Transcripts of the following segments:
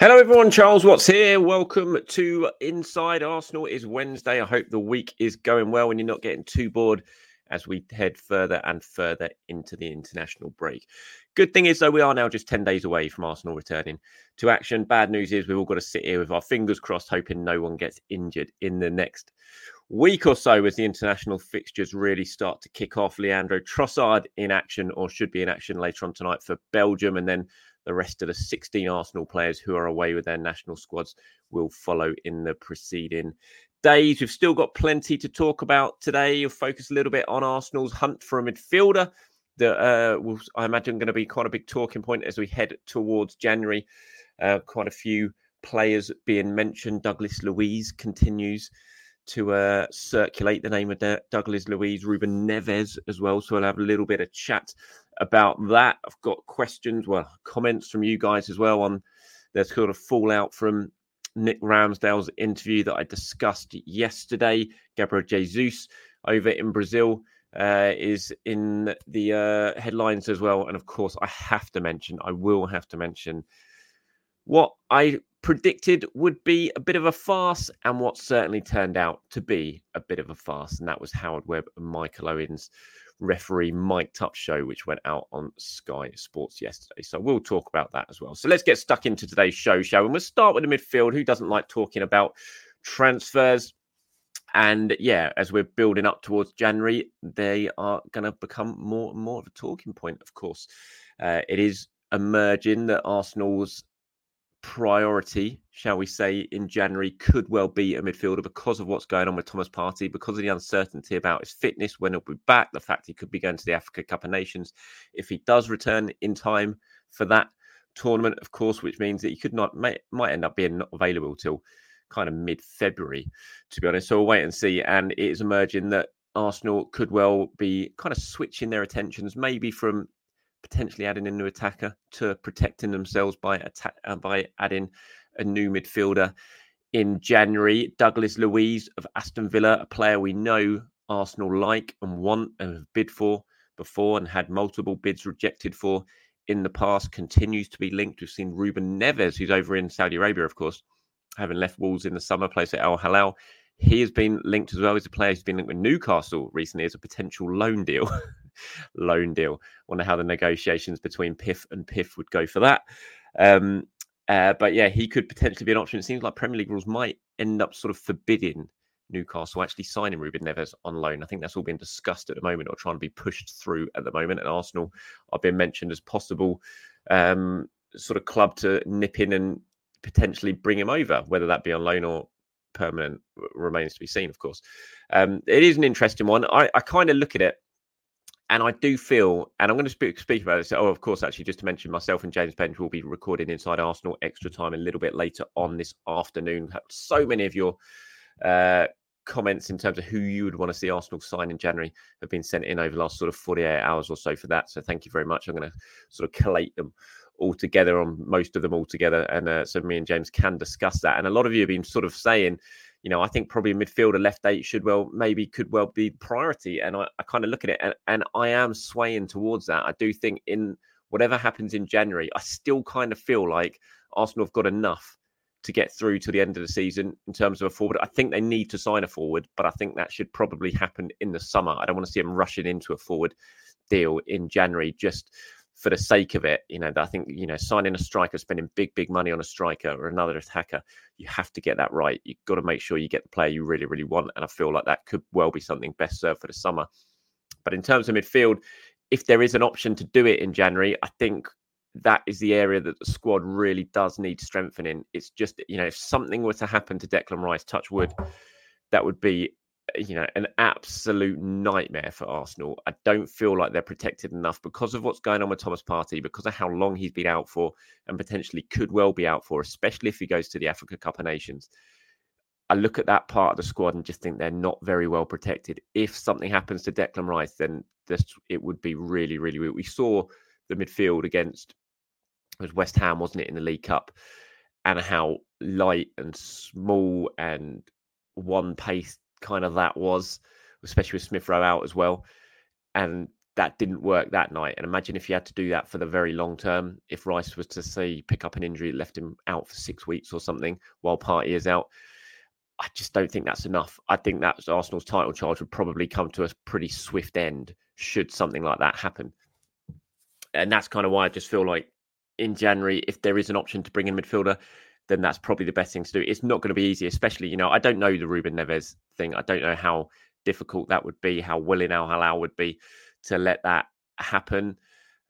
Hello, everyone. Charles Watts here. Welcome to Inside Arsenal. It is Wednesday. I hope the week is going well and you're not getting too bored as we head further and further into the international break. Good thing is, though, we are now just 10 days away from Arsenal returning to action. Bad news is we've all got to sit here with our fingers crossed, hoping no one gets injured in the next week or so as the international fixtures really start to kick off. Leandro Trossard in action or should be in action later on tonight for Belgium. And then the rest of the 16 Arsenal players who are away with their national squads will follow in the preceding days. We've still got plenty to talk about today. You'll focus a little bit on Arsenal's hunt for a midfielder that uh, will, I imagine, going to be quite a big talking point as we head towards January. Uh, quite a few players being mentioned. Douglas Luiz continues to uh, circulate the name of Douglas Luiz, Ruben Neves as well. So we'll have a little bit of chat about that. I've got questions, well, comments from you guys as well on the sort of fallout from Nick Ramsdale's interview that I discussed yesterday. Gabriel Jesus over in Brazil uh, is in the uh, headlines as well. And of course, I have to mention, I will have to mention what I predicted would be a bit of a farce and what certainly turned out to be a bit of a farce. And that was Howard Webb and Michael Owen's referee mic'd show, which went out on Sky Sports yesterday. So we'll talk about that as well. So let's get stuck into today's show, we? And we'll start with the midfield. Who doesn't like talking about transfers? And yeah, as we're building up towards January, they are going to become more and more of a talking point, of course. Uh, it is emerging that Arsenal's priority, shall we say, in January could well be a midfielder because of what's going on with Thomas Partey, because of the uncertainty about his fitness, when he'll be back, the fact he could be going to the Africa Cup of Nations. If he does return in time for that tournament, of course, which means that he could not might, might end up being not available till kind of mid-February, to be honest. So we'll wait and see. And it is emerging that Arsenal could well be kind of switching their attentions, maybe from potentially adding a new attacker to protecting themselves by attack uh, by adding a new midfielder in January. Douglas Luiz of Aston Villa, a player we know Arsenal like and want and have bid for before and had multiple bids rejected for in the past, continues to be linked. We've seen Ruben Neves, who's over in Saudi Arabia, of course, having left Wolves in the summer, plays at Al Hilal. He has been linked as well as a player who's been linked with Newcastle recently as a potential loan deal. loan deal. Wonder how the negotiations between PIF and PIF would go for that. Um, uh, but yeah, he could potentially be an option. It seems like Premier League rules might end up sort of forbidding Newcastle actually signing Ruben Neves on loan. I think that's all being discussed at the moment or trying to be pushed through at the moment. And Arsenal are being mentioned as possible um, sort of club to nip in and potentially bring him over, whether that be on loan or permanent remains to be seen, of course. Um, it is an interesting one. I, I kind of look at it and I do feel, and I'm going to speak, speak about this. Oh, of course, actually, just to mention, myself and James Benge will be recording Inside Arsenal extra time a little bit later on this afternoon. So many of your uh, comments in terms of who you would want to see Arsenal sign in January have been sent in over the last sort of 48 hours or so for that. So thank you very much. I'm going to sort of collate them all together on most of them all together. And uh, so me and James can discuss that. And a lot of you have been sort of saying, you know, I think probably midfielder left eight should well maybe could well be priority. And I, I kind of look at it and, and I am swaying towards that. I do think in whatever happens in January, I still kind of feel like Arsenal have got enough to get through to the end of the season in terms of a forward. I think they need to sign a forward, but I think that should probably happen in the summer. I don't want to see them rushing into a forward deal in January just for the sake of it, you know, I think, you know, signing a striker, spending big, big money on a striker or another attacker, you have to get that right. You've got to make sure you get the player you really, really want. And I feel like that could well be something best served for the summer. But in terms of midfield, if there is an option to do it in January, I think that is the area that the squad really does need strengthening. It's just, you know, if something were to happen to Declan Rice, touch wood, that would be you know, an absolute nightmare for Arsenal. I don't feel like they're protected enough because of what's going on with Thomas Partey, because of how long he's been out for and potentially could well be out for, especially if he goes to the Africa Cup of Nations. I look at that part of the squad and just think they're not very well protected. If something happens to Declan Rice, then this it would be really, really weak. We saw the midfield against was West Ham, wasn't it, in the League Cup, and how light and small and one pace kind of that was, especially with Smith Rowe out as well. And that didn't work that night. And imagine if you had to do that for the very long term. If Rice was to say pick up an injury, left him out for six weeks or something while Partey is out. I just don't think that's enough. I think that Arsenal's title charge would probably come to a pretty swift end should something like that happen. And that's kind of why I just feel like in January, if there is an option to bring in midfielder, then that's probably the best thing to do. It's not going to be easy, especially, you know, I don't know the Ruben Neves thing. I don't know how difficult that would be, how willing Al Hilal would be to let that happen.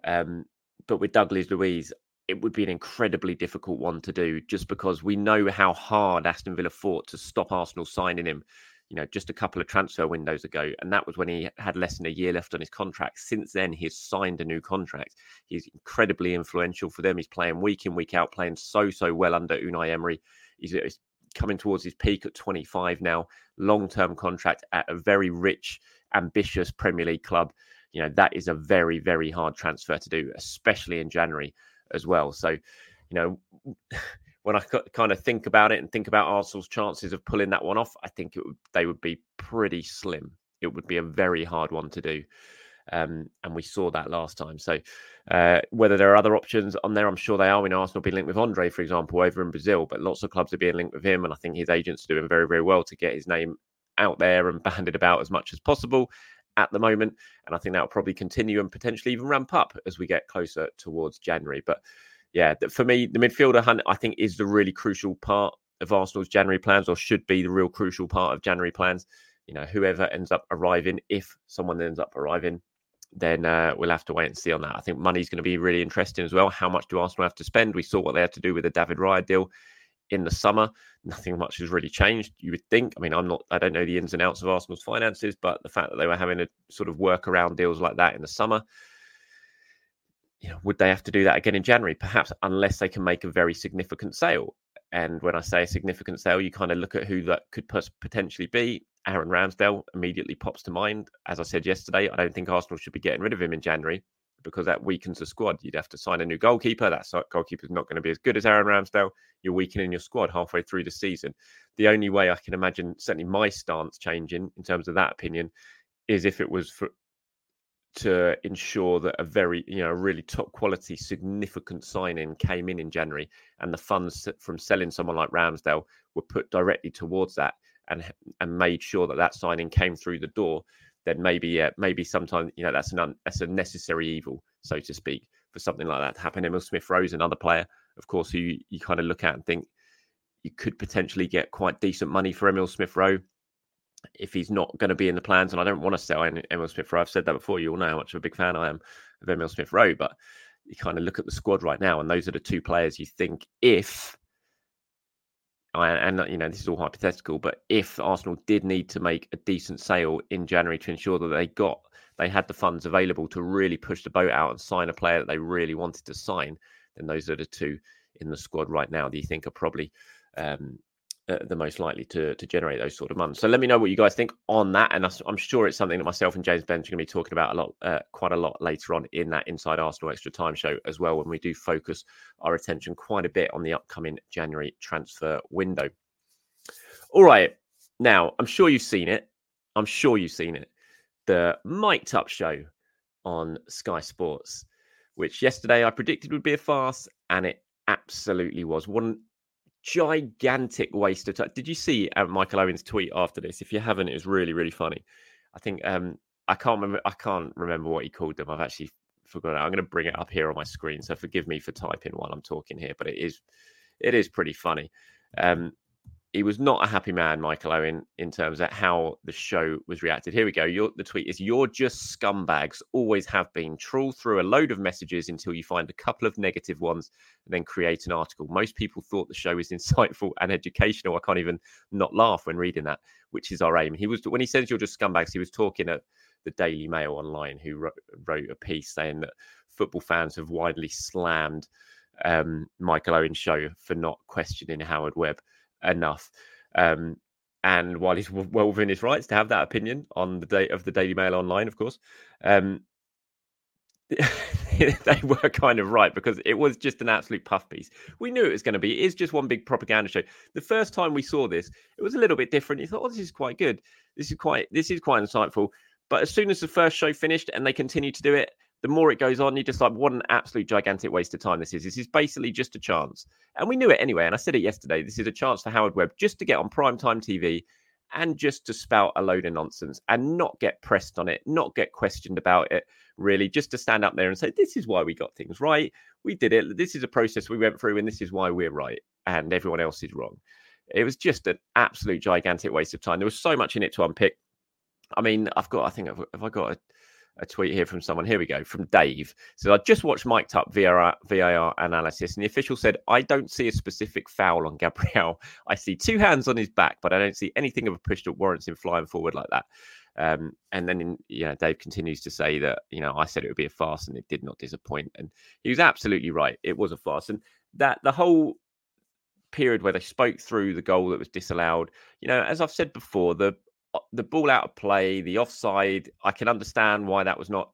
Um, but with Douglas Luiz, it would be an incredibly difficult one to do just because we know how hard Aston Villa fought to stop Arsenal signing him you know, just a couple of transfer windows ago. And that was when he had less than a year left on his contract. Since then, he's signed a new contract. He's incredibly influential for them. He's playing week in, week out, playing so, so well under Unai Emery. He's, uh, he's coming towards his peak at 25 now, long term contract at a very rich, ambitious Premier League club. You know, that is a very, very hard transfer to do, especially in January as well. So, you know, when I kind of think about it and think about Arsenal's chances of pulling that one off, I think it would, they would be pretty slim. It would be a very hard one to do. Um, and we saw that last time. So, uh, whether there are other options on there, I'm sure they are. We know Arsenal being linked with Andre, for example, over in Brazil, but lots of clubs are being linked with him. And I think his agents are doing very, very well to get his name out there and banded about as much as possible at the moment. And I think that will probably continue and potentially even ramp up as we get closer towards January. But yeah, for me, the midfielder hunt, I think, is the really crucial part of Arsenal's January plans, or should be the real crucial part of January plans. You know, whoever ends up arriving, if someone ends up arriving, then uh, we'll have to wait and see on that. I think money's going to be really interesting as well. How much do Arsenal have to spend? We saw what they had to do with the David Raya deal in the summer. Nothing much has really changed, you would think. I mean, I'm not, I don't know the ins and outs of Arsenal's finances, but the fact that they were having to sort of work around deals like that in the summer you know, would they have to do that again in January? Perhaps, unless they can make a very significant sale. And when I say a significant sale, you kind of look at who that could potentially be. Aaron Ramsdale immediately pops to mind. As I said yesterday, I don't think Arsenal should be getting rid of him in January because that weakens the squad. You'd have to sign a new goalkeeper. That goalkeeper is not going to be as good as Aaron Ramsdale. You're weakening your squad halfway through the season. The only way I can imagine, certainly my stance changing in terms of that opinion, is if it was for to ensure that a very, you know, really top quality, significant signing came in in January, and the funds from selling someone like Ramsdale were put directly towards that, and and made sure that that signing came through the door. Then maybe, yeah, maybe sometimes you know that's an un, that's a necessary evil, so to speak, for something like that to happen. Emil Smith Rowe another player, of course, who you, you kind of look at and think you could potentially get quite decent money for Emil Smith Rowe if he's not going to be in the plans, and I don't want to sell Emil Smith Rowe. I've said that before. You all know how much of a big fan I am of Emil Smith Rowe, but you kind of look at the squad right now, and those are the two players you think if, and you know this is all hypothetical, but if Arsenal did need to make a decent sale in January to ensure that they got they had the funds available to really push the boat out and sign a player that they really wanted to sign, then those are the two in the squad right now that you think are probably um, uh, the most likely to to generate those sort of months. So let me know what you guys think on that, and I'm sure it's something that myself and James Benge are going to be talking about a lot, uh, quite a lot later on in that Inside Arsenal Extra Time show as well, when we do focus our attention quite a bit on the upcoming January transfer window. All right, now I'm sure you've seen it. I'm sure you've seen it. The Mic'd Up show on Sky Sports, which yesterday I predicted would be a farce, and it absolutely was. One gigantic waste of time. Did you see uh, Michael Owen's tweet after this? If you haven't, it was really, really funny. I think um, I can't remember. I can't remember what he called them. I've actually forgotten. I'm going to bring it up here on my screen, so forgive me for typing while I'm talking here. But it is, it is pretty funny. Um, he was not a happy man, Michael Owen, in terms of how the show was reacted. Here we go. Your, the tweet is You're just scumbags, always have been. Trawl through a load of messages until you find a couple of negative ones and then create an article. Most people thought the show was insightful and educational. I can't even not laugh when reading that, which is our aim. He was, when he says you're just scumbags, he was talking at the Daily Mail online, who wrote, wrote a piece saying that football fans have widely slammed um, Michael Owen's show for not questioning Howard Webb enough. Um, and while he's well within his rights to have that opinion on the day of the Daily Mail online, of course, um, they were kind of right because it was just an absolute puff piece. We knew it was going to be. It is just one big propaganda show. The first time we saw this, it was a little bit different. You thought, "Oh, this is quite good. This is quite. This is quite insightful." But as soon as the first show finished and they continued to do it, the more it goes on, you just like, what an absolute gigantic waste of time this is. This is basically just a chance. And we knew it anyway. And I said it yesterday. This is a chance for Howard Webb just to get on primetime TV and just to spout a load of nonsense and not get pressed on it, not get questioned about it, really, just to stand up there and say, this is why we got things right. We did it. This is a process we went through, and this is why we're right. And everyone else is wrong. It was just an absolute gigantic waste of time. There was so much in it to unpick. I mean, I've got, I think, have I got a a tweet here from someone. Here we go from Dave. So I just watched Mic'd Up VAR, VAR analysis, and the official said, I don't see a specific foul on Gabriel. I see two hands on his back, but I don't see anything of a push that warrants him flying forward like that. Um, and then, in, you know, Dave continues to say that, you know, I said it would be a farce and it did not disappoint. And he was absolutely right. It was a farce. And that the whole period where they spoke through the goal that was disallowed, you know, as I've said before, the the ball out of play, the offside, I can understand why that was not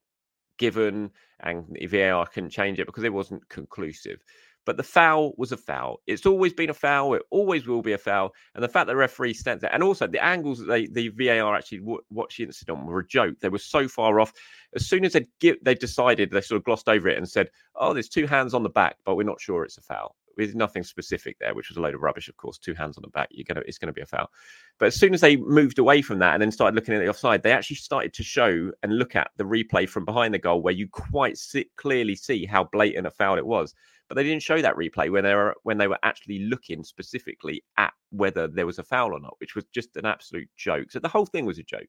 given and the VAR couldn't change it because it wasn't conclusive. But the foul was a foul. It's always been a foul. It always will be a foul. And the fact that the referee stands there, and also the angles that they, the VAR actually w- watched the incident on were a joke. They were so far off. As soon as they they decided, they sort of glossed over it and said, "Oh, there's two hands on the back, but we're not sure it's a foul." With nothing specific there, which was a load of rubbish, of course. Two hands on the back, you're gonna it's gonna be a foul. But as soon as they moved away from that and then started looking at the offside, they actually started to show and look at the replay from behind the goal, where you quite clearly see how blatant a foul it was. But they didn't show that replay when they were when they were actually looking specifically at whether there was a foul or not, which was just an absolute joke. So the whole thing was a joke.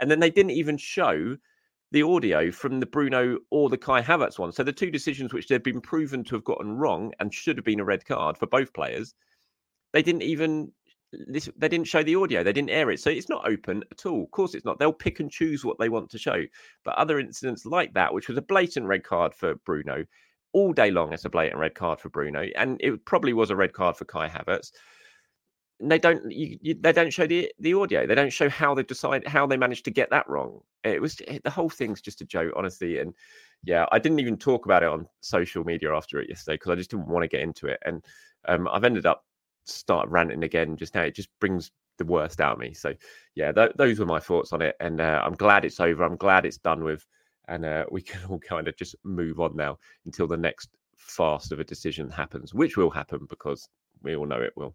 And then they didn't even show the audio from the Bruno or the Kai Havertz one. So the two decisions which they've been proven to have gotten wrong and should have been a red card for both players, they didn't even they didn't show the audio, they didn't air it. So it's not open at all. Of course it's not. They'll pick and choose what they want to show. But other incidents like that, which was a blatant red card for Bruno, all day long it's a blatant red card for Bruno, and it probably was a red card for Kai Havertz they don't you, you, they don't show the the audio they don't show how they decide how they managed to get that wrong. It was the whole thing's just a joke honestly and yeah i didn't even talk about it on social media after it yesterday because i just didn't want to get into it and um, i've ended up start ranting again just now it just brings the worst out of me so yeah th- those were my thoughts on it and uh, i'm glad it's over i'm glad it's done with and uh, we can all kind of just move on now until the next fast of a decision happens which will happen because we all know it will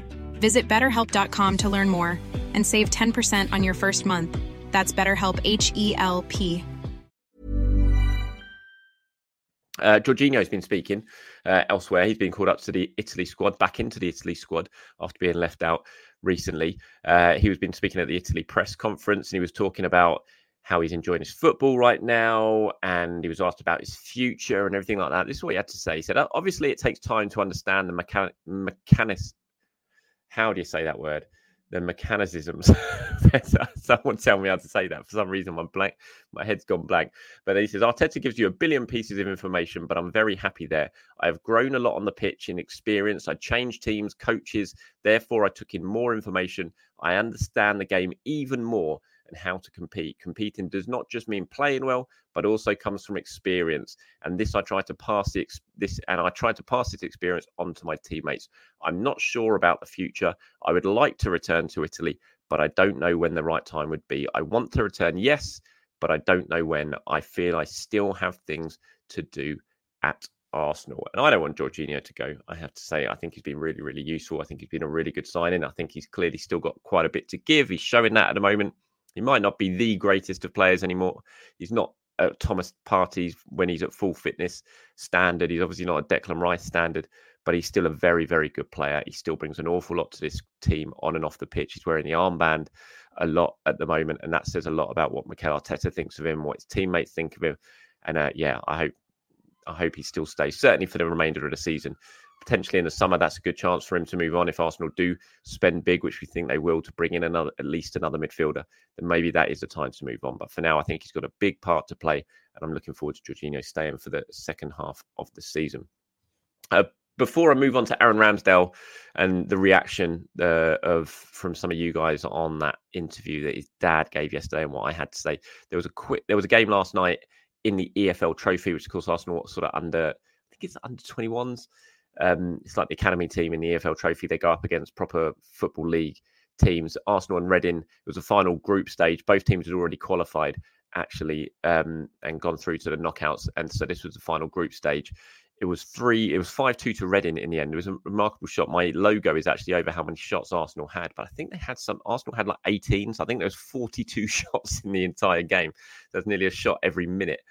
Visit betterhelp.com to learn more and save 10% on your first month. That's BetterHelp H E L P. Uh, Jorginho's been speaking uh, elsewhere. He's been called up to the Italy squad, back into the Italy squad after being left out recently. Uh, he was been speaking at the Italy press conference and he was talking about how he's enjoying his football right now. And he was asked about his future and everything like that. This is what he had to say. He said, obviously, it takes time to understand the mechanic, mechanics. How do you say that word? the mechanisms. Uh, someone tell me how to say that. For some reason, my blank, my head's gone blank. But he says Arteta gives you a billion pieces of information, but I'm very happy there. I have grown a lot on the pitch in experience. I changed teams, coaches. Therefore, I took in more information. I understand the game even more and how to compete. Competing does not just mean playing well, but also comes from experience. And this I try to pass the this and I try to pass this experience on to my teammates. I'm not sure about the future. I would like to return to Italy, but I don't know when the right time would be. I want to return, yes, but I don't know when. I feel I still have things to do at Arsenal. And I don't want Jorginho to go. I have to say, I think he's been really, really useful. I think he's been a really good signing. I think he's clearly still got quite a bit to give. He's showing that at the moment. He might not be the greatest of players anymore. He's not at Thomas Partey's when he's at full fitness standard. He's obviously not a Declan Rice standard, but he's still a very, very good player. He still brings an awful lot to this team on and off the pitch. He's wearing the armband a lot at the moment, and that says a lot about what Mikel Arteta thinks of him, what his teammates think of him. And uh, yeah, I hope I hope he still stays certainly for the remainder of the season potentially in the summer, that's a good chance for him to move on. If Arsenal do spend big, which we think they will, to bring in another at least another midfielder, then maybe that is the time to move on. But for now, I think he's got a big part to play, and I'm looking forward to Jorginho staying for the second half of the season. Uh, before I move on to Aaron Ramsdale and the reaction uh, of from some of you guys on that interview that his dad gave yesterday and what I had to say, there was a quick there was a game last night in the EFL Trophy, which of course Arsenal sort of under I think it's under 21s um, it's like the academy team in the EFL Trophy. They go up against proper football league teams. Arsenal and Reading. It was a final group stage. Both teams had already qualified actually um, and gone through to the knockouts. And so this was the final group stage. It was three. It was five two to Reading in the end. It was a remarkable shot. My logo is actually over how many shots Arsenal had, but I think they had some. Arsenal had like eighteen. So I think there was forty two shots in the entire game. There's nearly a shot every minute,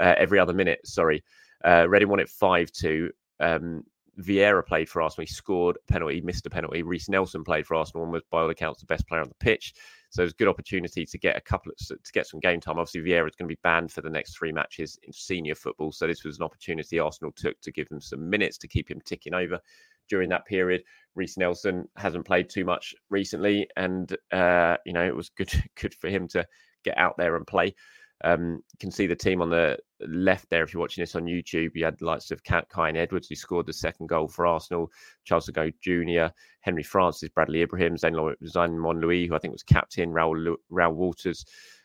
uh, every other minute. Sorry. Uh, Reading won it five two. Um, Vieira played for Arsenal. He scored a penalty, missed a penalty. Reiss Nelson played for Arsenal and was, by all accounts, the best player on the pitch. So it was a good opportunity to get a couple of, to get some game time. Obviously, Vieira is going to be banned for the next three matches in senior football. So this was an opportunity Arsenal took to give him some minutes to keep him ticking over during that period. Reiss Nelson hasn't played too much recently, and uh, you know it was good good for him to get out there and play. Um, you can see the team on the left there if you're watching this on YouTube. You had the likes of Khayon Edwards, who scored the second goal for Arsenal, Charles Sagoe Jr., Henry Francis, Bradley Ibrahim, Zayn Louis, who I think was captain, Reuell, Reuell Walters.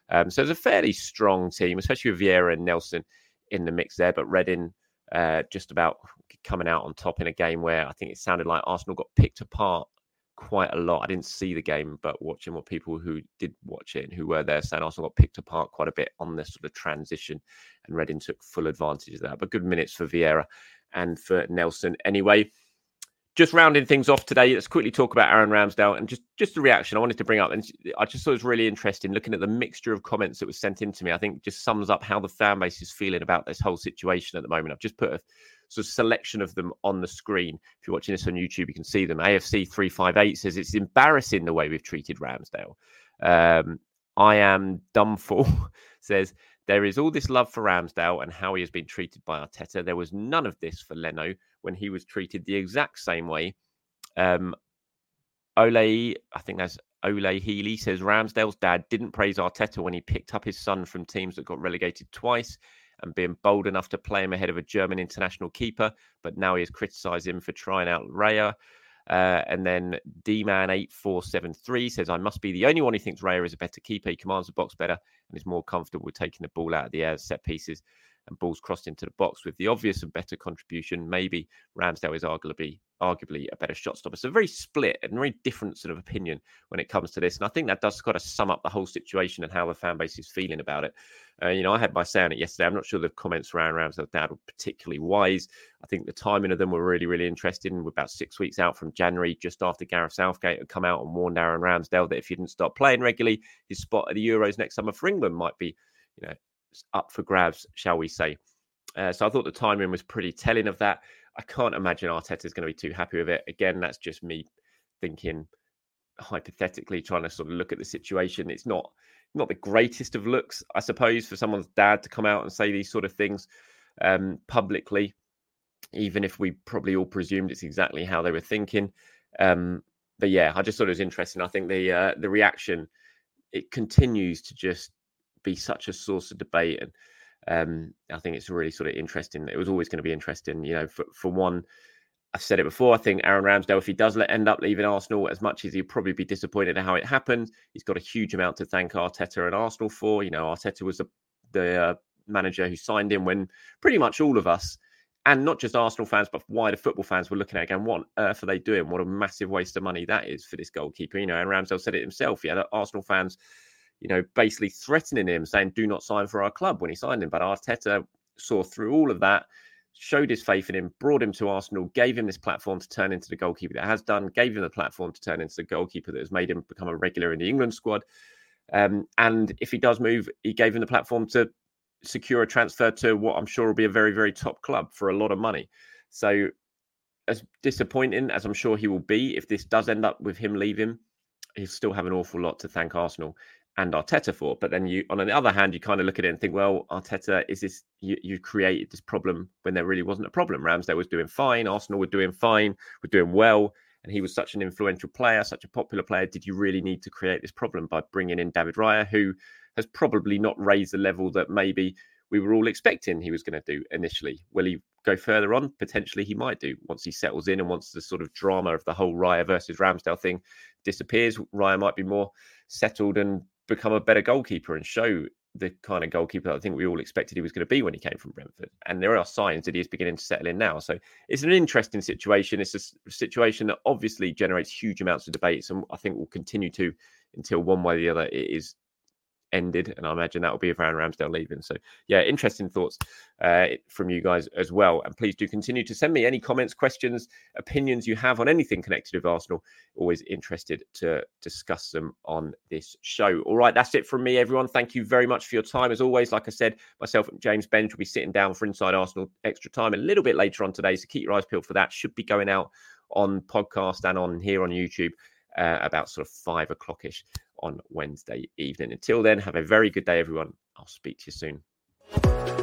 Um, so it's a fairly strong team, especially with Vieira and Nelson in the mix there. But Reading uh, just about coming out on top in a game where I think it sounded like Arsenal got picked apart quite a lot. I didn't see the game, but watching what people who did watch it and who were there saying Arsenal got picked apart quite a bit on this sort of transition, and Reading took full advantage of that. But good minutes for Vieira and for Nelson. Anyway, just rounding things off today, let's quickly talk about Aaron Ramsdale and just just the reaction I wanted to bring up. And I just thought it was really interesting looking at the mixture of comments that was sent in to me. I think just sums up how the fan base is feeling about this whole situation at the moment. I've just put a sort of selection of them on the screen. If you're watching this on YouTube, you can see them. AFC 358 says it's embarrassing the way we've treated Ramsdale. Um, I am dumbful says there is all this love for Ramsdale and how he has been treated by Arteta. There was none of this for Leno when he was treated the exact same way. Um, Ole, I think that's Ole Healy says Ramsdale's dad didn't praise Arteta when he picked up his son from teams that got relegated twice and being bold enough to play him ahead of a German international keeper, but now he has criticised him for trying out Raya. Uh, and then D Man eight four seven three says, "I must be the only one who thinks Raya is a better keeper. He commands the box better and is more comfortable with taking the ball out of the air, set pieces, and balls crossed into the box with the obvious and better contribution. Maybe Ramsdale is arguably arguably a better shot stopper. So very split and very different sort of opinion when it comes to this. And I think that does kind of sum up the whole situation and how the fan base is feeling about it. Uh, you know, I had my say on it yesterday. I'm not sure the comments around Ramsdale dad were particularly wise. I think the timing of them were really, really interesting. We're about six weeks out from January, just after Gareth Southgate had come out and warned Aaron Ramsdale that if he didn't start playing regularly, his spot at the Euros next summer for England might be, you know, up for grabs, shall we say. Uh, so I thought the timing was pretty telling of that. I can't imagine Arteta is going to be too happy with it. Again, that's just me thinking hypothetically, trying to sort of look at the situation. It's not not the greatest of looks, I suppose, for someone's dad to come out and say these sort of things um, publicly, even if we probably all presumed it's exactly how they were thinking. Um, but yeah, I just thought it was interesting. I think the uh, the reaction it continues to just be such a source of debate, and um, I think it's really sort of interesting. It was always going to be interesting, you know. For for one, I've said it before. I think Aaron Ramsdale, if he does end up leaving Arsenal, as much as he'll probably be disappointed at how it happened, he's got a huge amount to thank Arteta and Arsenal for. You know, Arteta was the, the uh, manager who signed him when pretty much all of us, and not just Arsenal fans, but wider football fans, were looking at again, what on earth are they doing? What a massive waste of money that is for this goalkeeper. You know, and Ramsdale said it himself. Yeah, Arsenal fans, you know, basically threatening him, saying, do not sign for our club when he signed him. But Arteta saw through all of that showed his faith in him, brought him to Arsenal, gave him this platform to turn into the goalkeeper that has done, gave him the platform to turn into the goalkeeper that has made him become a regular in the England squad. Um, and if he does move, he gave him the platform to secure a transfer to what I'm sure will be a very, very top club for a lot of money. So, as disappointing as I'm sure he will be, if this does end up with him leaving, he'll still have an awful lot to thank Arsenal and Arteta for. But then you, on the other hand, you kind of look at it and think, well, Arteta, is this you, you created this problem when there really wasn't a problem? Ramsdale was doing fine, Arsenal were doing fine, were doing well, and he was such an influential player, such a popular player. Did you really need to create this problem by bringing in David Raya, who has probably not raised the level that maybe we were all expecting he was going to do initially? Will he go further on? Potentially, he might do once he settles in and once the sort of drama of the whole Raya versus Ramsdale thing disappears. Raya might be more settled and become a better goalkeeper and show the kind of goalkeeper I think we all expected he was going to be when he came from Brentford. And there are signs that he is beginning to settle in now. So it's an interesting situation. It's a situation that obviously generates huge amounts of debates, and I think will continue to until one way or the other it is ended, and I imagine that will be around Ramsdale leaving. So, yeah, interesting thoughts uh, from you guys as well. And please do continue to send me any comments, questions, opinions you have on anything connected with Arsenal. Always interested to discuss them on this show. All right, that's it from me, everyone. Thank you very much for your time. As always, like I said, myself and James Benge will be sitting down for Inside Arsenal extra time a little bit later on today. So keep your eyes peeled for that. Should be going out on podcast and on here on YouTube uh, about sort of five o'clock ish on Wednesday evening. Until then, have a very good day, everyone. I'll speak to you soon.